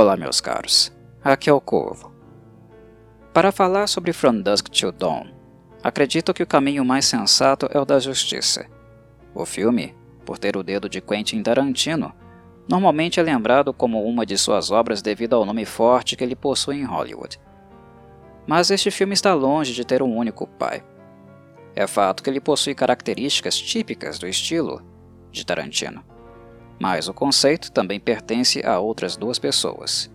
Olá, meus caros. Aqui é o Corvo. Para falar sobre From Dusk Till Dawn, acredito que o caminho mais sensato é o da justiça. O filme, por ter o dedo de Quentin Tarantino, normalmente é lembrado como uma de suas obras devido ao nome forte que ele possui em Hollywood. Mas este filme está longe de ter um único pai. É fato que ele possui características típicas do estilo de Tarantino. Mas o conceito também pertence a outras duas pessoas: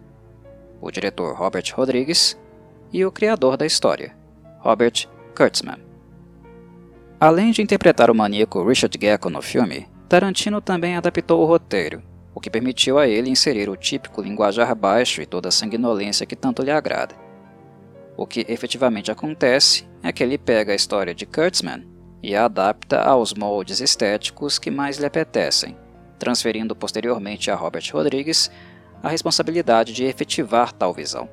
o diretor Robert Rodrigues e o criador da história, Robert Kurtzman. Além de interpretar o maníaco Richard Gecko no filme, Tarantino também adaptou o roteiro, o que permitiu a ele inserir o típico linguajar baixo e toda a sanguinolência que tanto lhe agrada. O que efetivamente acontece é que ele pega a história de Kurtzman e a adapta aos moldes estéticos que mais lhe apetecem, transferindo posteriormente a Robert Rodrigues a responsabilidade de efetivar tal visão,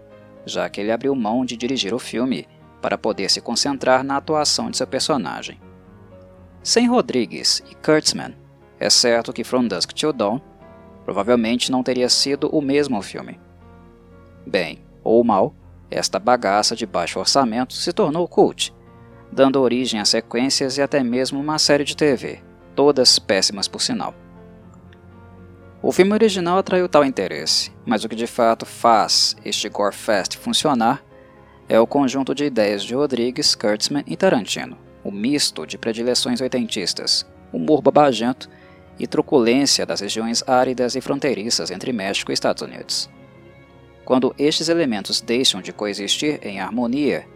já que ele abriu mão de dirigir o filme para poder se concentrar na atuação de seu personagem. Sem Rodrigues e Kurtzman, é certo que From Dusk Till Dawn provavelmente não teria sido o mesmo filme. Bem ou mal, esta bagaça de baixo orçamento se tornou cult, dando origem a sequências e até mesmo uma série de TV, todas péssimas por sinal. O filme original atraiu tal interesse, mas o que de fato faz este gore fest funcionar é o conjunto de ideias de Rodrigues, Kurtzman e Tarantino, o misto de predileções oitentistas, humor babagento e truculência das regiões áridas e fronteiriças entre México e Estados Unidos. Quando estes elementos deixam de coexistir em harmonia,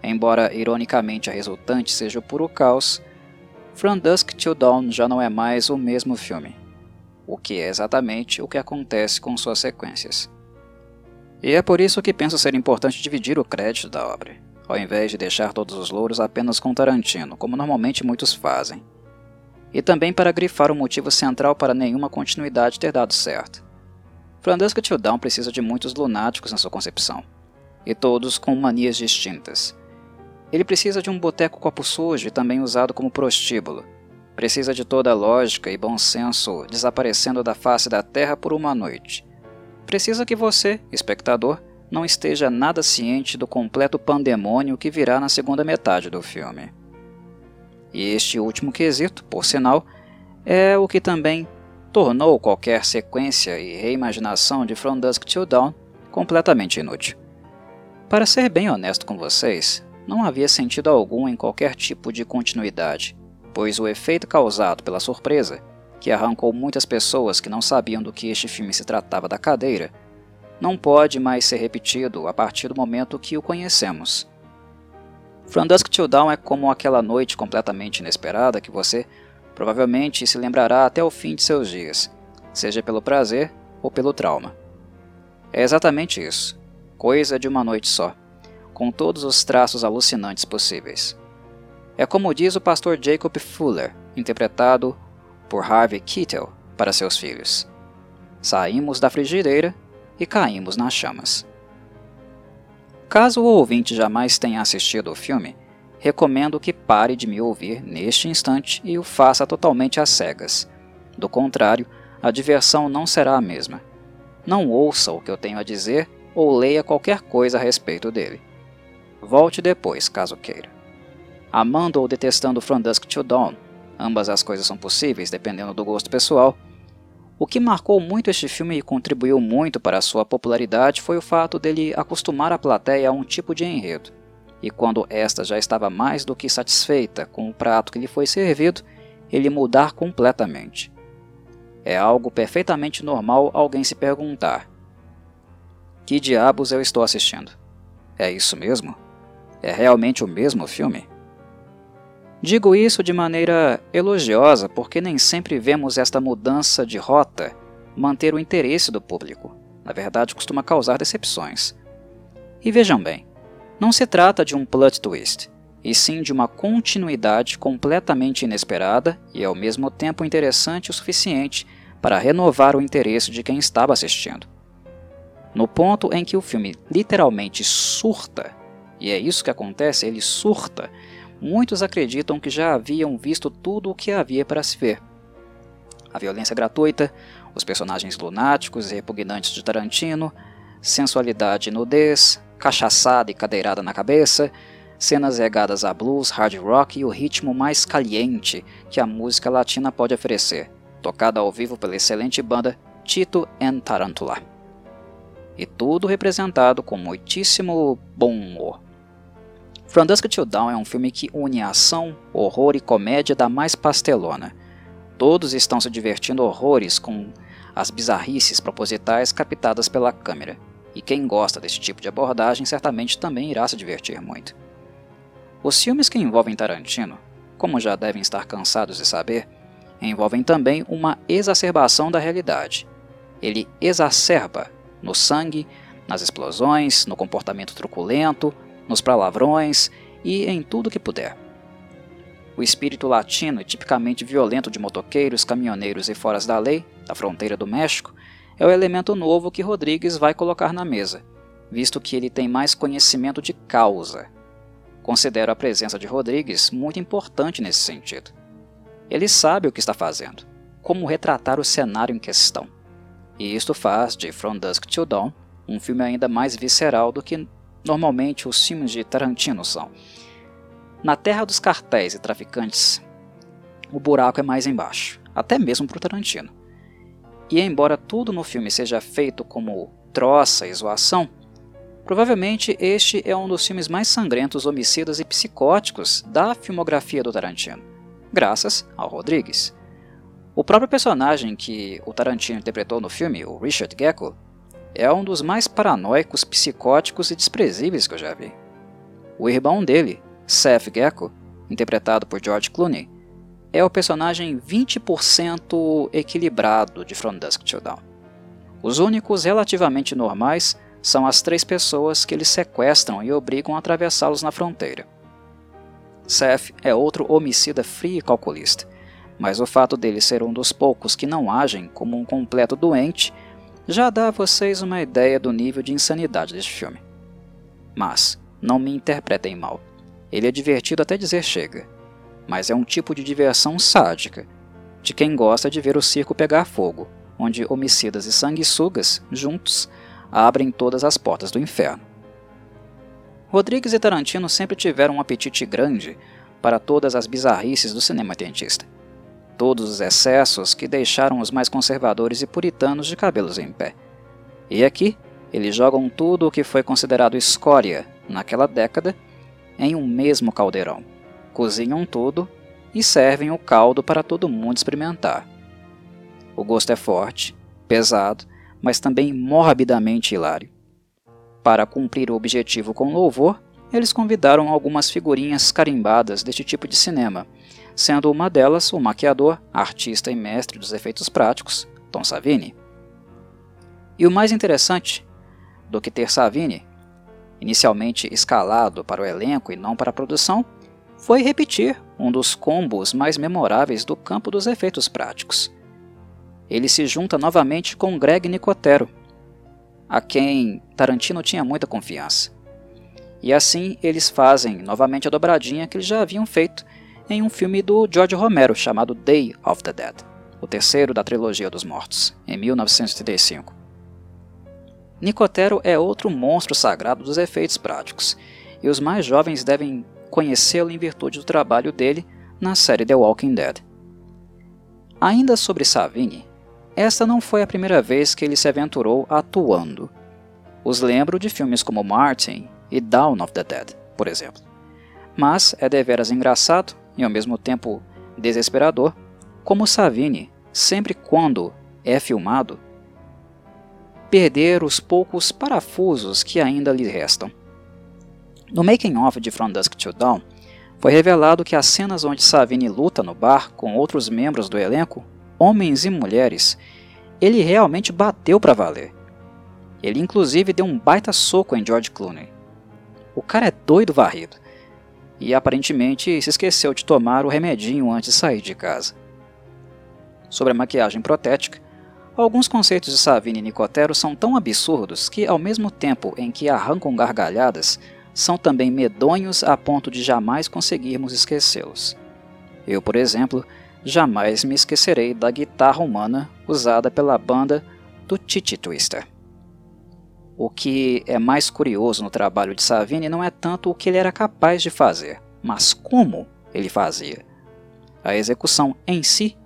embora ironicamente a resultante seja o puro caos, From Dusk Till Dawn já não é mais o mesmo filme, o que é exatamente o que acontece com suas sequências. E é por isso que penso ser importante dividir o crédito da obra, ao invés de deixar todos os louros apenas com Tarantino, como normalmente muitos fazem e também para grifar o motivo central para nenhuma continuidade ter dado certo. Flandesca Till precisa de muitos lunáticos na sua concepção, e todos com manias distintas. Ele precisa de um boteco copo sujo e também usado como prostíbulo. Precisa de toda a lógica e bom senso desaparecendo da face da terra por uma noite. Precisa que você, espectador, não esteja nada ciente do completo pandemônio que virá na segunda metade do filme. E este último quesito, por sinal, é o que também tornou qualquer sequência e reimaginação de From Dusk Till Dawn completamente inútil. Para ser bem honesto com vocês, não havia sentido algum em qualquer tipo de continuidade, pois o efeito causado pela surpresa, que arrancou muitas pessoas que não sabiam do que este filme se tratava da cadeira, não pode mais ser repetido a partir do momento que o conhecemos. From Dusk Till Dawn é como aquela noite completamente inesperada que você provavelmente se lembrará até o fim de seus dias, seja pelo prazer ou pelo trauma. É exatamente isso, coisa de uma noite só, com todos os traços alucinantes possíveis. É como diz o pastor Jacob Fuller, interpretado por Harvey Keitel para seus filhos: Saímos da frigideira e caímos nas chamas. Caso o ouvinte jamais tenha assistido o filme, recomendo que pare de me ouvir neste instante e o faça totalmente às cegas. Do contrário, a diversão não será a mesma. Não ouça o que eu tenho a dizer ou leia qualquer coisa a respeito dele. Volte depois, caso queira. Amando ou detestando From Dusk Till Dawn, ambas as coisas são possíveis dependendo do gosto pessoal, o que marcou muito este filme e contribuiu muito para sua popularidade foi o fato dele acostumar a plateia a um tipo de enredo. E quando esta já estava mais do que satisfeita com o prato que lhe foi servido, ele mudar completamente. É algo perfeitamente normal alguém se perguntar: Que diabos eu estou assistindo? É isso mesmo? É realmente o mesmo filme? Digo isso de maneira elogiosa porque nem sempre vemos esta mudança de rota manter o interesse do público. Na verdade, costuma causar decepções. E vejam bem, não se trata de um plot twist, e sim de uma continuidade completamente inesperada e ao mesmo tempo interessante o suficiente para renovar o interesse de quem estava assistindo. No ponto em que o filme literalmente surta, e é isso que acontece, ele surta muitos acreditam que já haviam visto tudo o que havia para se ver. A violência gratuita, os personagens lunáticos e repugnantes de Tarantino, sensualidade e nudez, cachaçada e cadeirada na cabeça, cenas regadas a blues, hard rock e o ritmo mais caliente que a música latina pode oferecer, tocada ao vivo pela excelente banda Tito and Tarantula. E tudo representado com muitíssimo bom humor. From Dusk Till Dawn é um filme que une ação, horror e comédia da mais pastelona. Todos estão se divertindo horrores com as bizarrices propositais captadas pela câmera, e quem gosta desse tipo de abordagem certamente também irá se divertir muito. Os filmes que envolvem Tarantino, como já devem estar cansados de saber, envolvem também uma exacerbação da realidade. Ele exacerba no sangue, nas explosões, no comportamento truculento, nos palavrões e em tudo que puder. O espírito latino e tipicamente violento de motoqueiros, caminhoneiros e foras da lei, da fronteira do México, é o elemento novo que Rodrigues vai colocar na mesa, visto que ele tem mais conhecimento de causa Considero a presença de Rodrigues muito importante nesse sentido. Ele sabe o que está fazendo, como retratar o cenário em questão. E isto faz de From Dusk Till Dawn um filme ainda mais visceral do que normalmente os filmes de Tarantino são. Na terra dos cartéis e traficantes, o buraco é mais embaixo, até mesmo para o Tarantino. E embora tudo no filme seja feito como troça e zoação, Provavelmente este é um dos filmes mais sangrentos, homicidas e psicóticos da filmografia do Tarantino, graças ao Rodrigues. O próprio personagem que o Tarantino interpretou no filme, o Richard Gecko, é um dos mais paranoicos, psicóticos e desprezíveis que eu já vi. O irmão dele, Seth Gecko, interpretado por George Clooney, é o personagem 20% equilibrado de From Dusk Till Dawn. Os únicos relativamente normais são as três pessoas que eles sequestram e obrigam a atravessá-los na fronteira. Seth é outro homicida frio e calculista, mas o fato dele ser um dos poucos que não agem como um completo doente já dá a vocês uma ideia do nível de insanidade deste filme. Mas, não me interpretem mal, ele é divertido até dizer chega, mas é um tipo de diversão sádica, de quem gosta de ver o circo pegar fogo, onde homicidas e sanguessugas, juntos, abrem todas as portas do inferno. Rodrigues e Tarantino sempre tiveram um apetite grande para todas as bizarrices do cinema dentista. Todos os excessos que deixaram os mais conservadores e puritanos de cabelos em pé. E aqui, eles jogam tudo o que foi considerado escória naquela década em um mesmo caldeirão. Cozinham tudo e servem o caldo para todo mundo experimentar. O gosto é forte, pesado mas também morbidamente hilário. Para cumprir o objetivo com louvor, eles convidaram algumas figurinhas carimbadas deste tipo de cinema, sendo uma delas o maquiador, artista e mestre dos efeitos práticos, Tom Savini. E o mais interessante do que ter Savini, inicialmente escalado para o elenco e não para a produção, foi repetir um dos combos mais memoráveis do campo dos efeitos práticos ele se junta novamente com Greg Nicotero, a quem Tarantino tinha muita confiança. E assim eles fazem novamente a dobradinha que eles já haviam feito em um filme do George Romero chamado Day of the Dead, o terceiro da trilogia dos mortos, em 1935. Nicotero é outro monstro sagrado dos efeitos práticos, e os mais jovens devem conhecê-lo em virtude do trabalho dele na série The Walking Dead. Ainda sobre Savini, esta não foi a primeira vez que ele se aventurou atuando. Os lembro de filmes como Martin e Dawn of the Dead, por exemplo. Mas é deveras engraçado e ao mesmo tempo desesperador como Savini, sempre quando é filmado, perder os poucos parafusos que ainda lhe restam. No making-of de From Dusk Till Dawn, foi revelado que as cenas onde Savini luta no bar com outros membros do elenco homens e mulheres, ele realmente bateu para valer. Ele inclusive deu um baita soco em George Clooney. O cara é doido varrido. E aparentemente se esqueceu de tomar o remedinho antes de sair de casa. Sobre a maquiagem protética, alguns conceitos de Savini e Nicotero são tão absurdos que, ao mesmo tempo em que arrancam gargalhadas, são também medonhos a ponto de jamais conseguirmos esquecê-los. Eu, por exemplo, jamais me esquecerei da guitarra humana usada pela banda do Titi Twister. O que é mais curioso no trabalho de Savini não é tanto o que ele era capaz de fazer, mas como ele fazia. A execução em si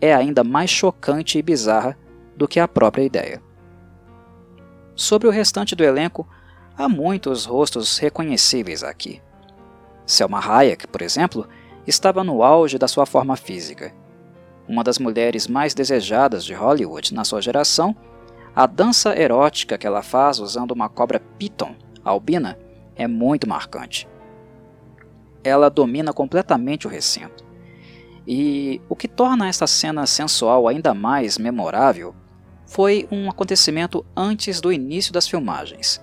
é ainda mais chocante e bizarra do que a própria ideia. Sobre o restante do elenco, há muitos rostos reconhecíveis aqui. Selma Hayek, por exemplo, estava no auge da sua forma física. Uma das mulheres mais desejadas de Hollywood na sua geração, a dança erótica que ela faz usando uma cobra Python albina é muito marcante. Ela domina completamente o recinto. E o que torna esta cena sensual ainda mais memorável foi um acontecimento antes do início das filmagens.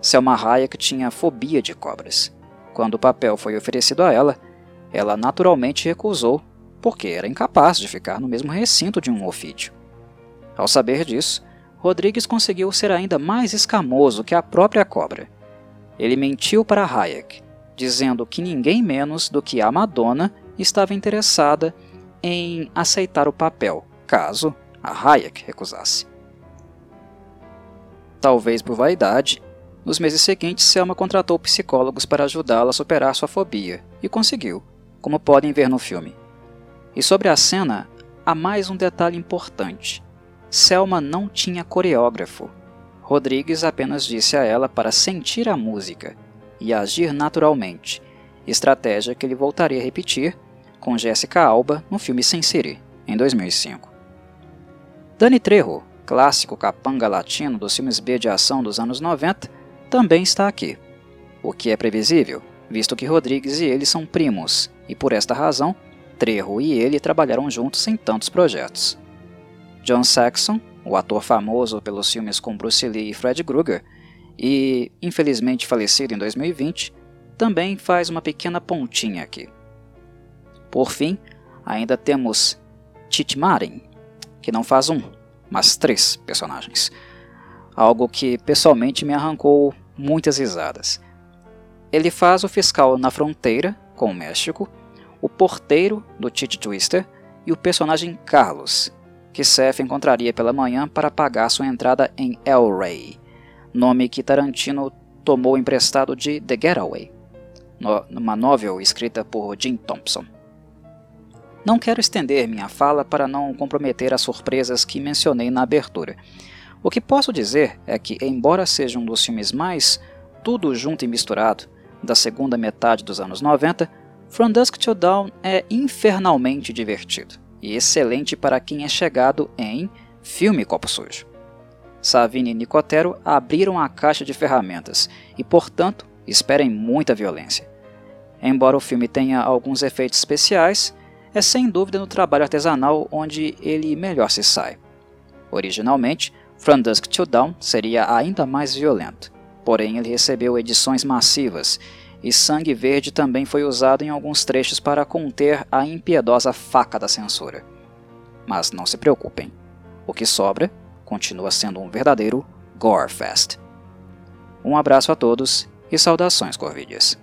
Selma Hayek tinha fobia de cobras. Quando o papel foi oferecido a ela, ela naturalmente recusou, porque era incapaz de ficar no mesmo recinto de um ofídio. Ao saber disso, Rodrigues conseguiu ser ainda mais escamoso que a própria cobra. Ele mentiu para Hayek, dizendo que ninguém menos do que a Madonna estava interessada em aceitar o papel, caso a Hayek recusasse. Talvez por vaidade, nos meses seguintes Selma contratou psicólogos para ajudá-la a superar sua fobia, e conseguiu, como podem ver no filme. E sobre a cena, há mais um detalhe importante. Selma não tinha coreógrafo. Rodrigues apenas disse a ela para sentir a música e agir naturalmente, estratégia que ele voltaria a repetir com Jessica Alba no filme City, em 2005. Dani Trejo, clássico capanga latino dos filmes B de ação dos anos 90, também está aqui. O que é previsível, visto que Rodrigues e ele são primos, e por esta razão, Trejo e ele trabalharam juntos em tantos projetos. John Saxon, o ator famoso pelos filmes com Bruce Lee e Fred Krueger, e infelizmente falecido em 2020, também faz uma pequena pontinha aqui. Por fim, ainda temos Titmarin, que não faz um, mas três personagens. Algo que pessoalmente me arrancou muitas risadas. Ele faz o fiscal na fronteira com o México, o porteiro do Tite Twister e o personagem Carlos, que Seth encontraria pela manhã para pagar sua entrada em El Rey, nome que Tarantino tomou emprestado de The Getaway, uma novel escrita por Jim Thompson. Não quero estender minha fala para não comprometer as surpresas que mencionei na abertura. O que posso dizer é que, embora seja um dos filmes mais tudo junto e misturado da segunda metade dos anos 90, From Dusk Till Dawn é infernalmente divertido e excelente para quem é chegado em filme copo sujo. Savini e Nicotero abriram a caixa de ferramentas e, portanto, esperem muita violência. Embora o filme tenha alguns efeitos especiais, é sem dúvida no trabalho artesanal onde ele melhor se sai. Originalmente, From Dusk Till Dawn seria ainda mais violento, porém ele recebeu edições massivas e sangue verde também foi usado em alguns trechos para conter a impiedosa faca da censura. Mas não se preocupem, o que sobra continua sendo um verdadeiro Gorefest. Um abraço a todos e saudações Corvides.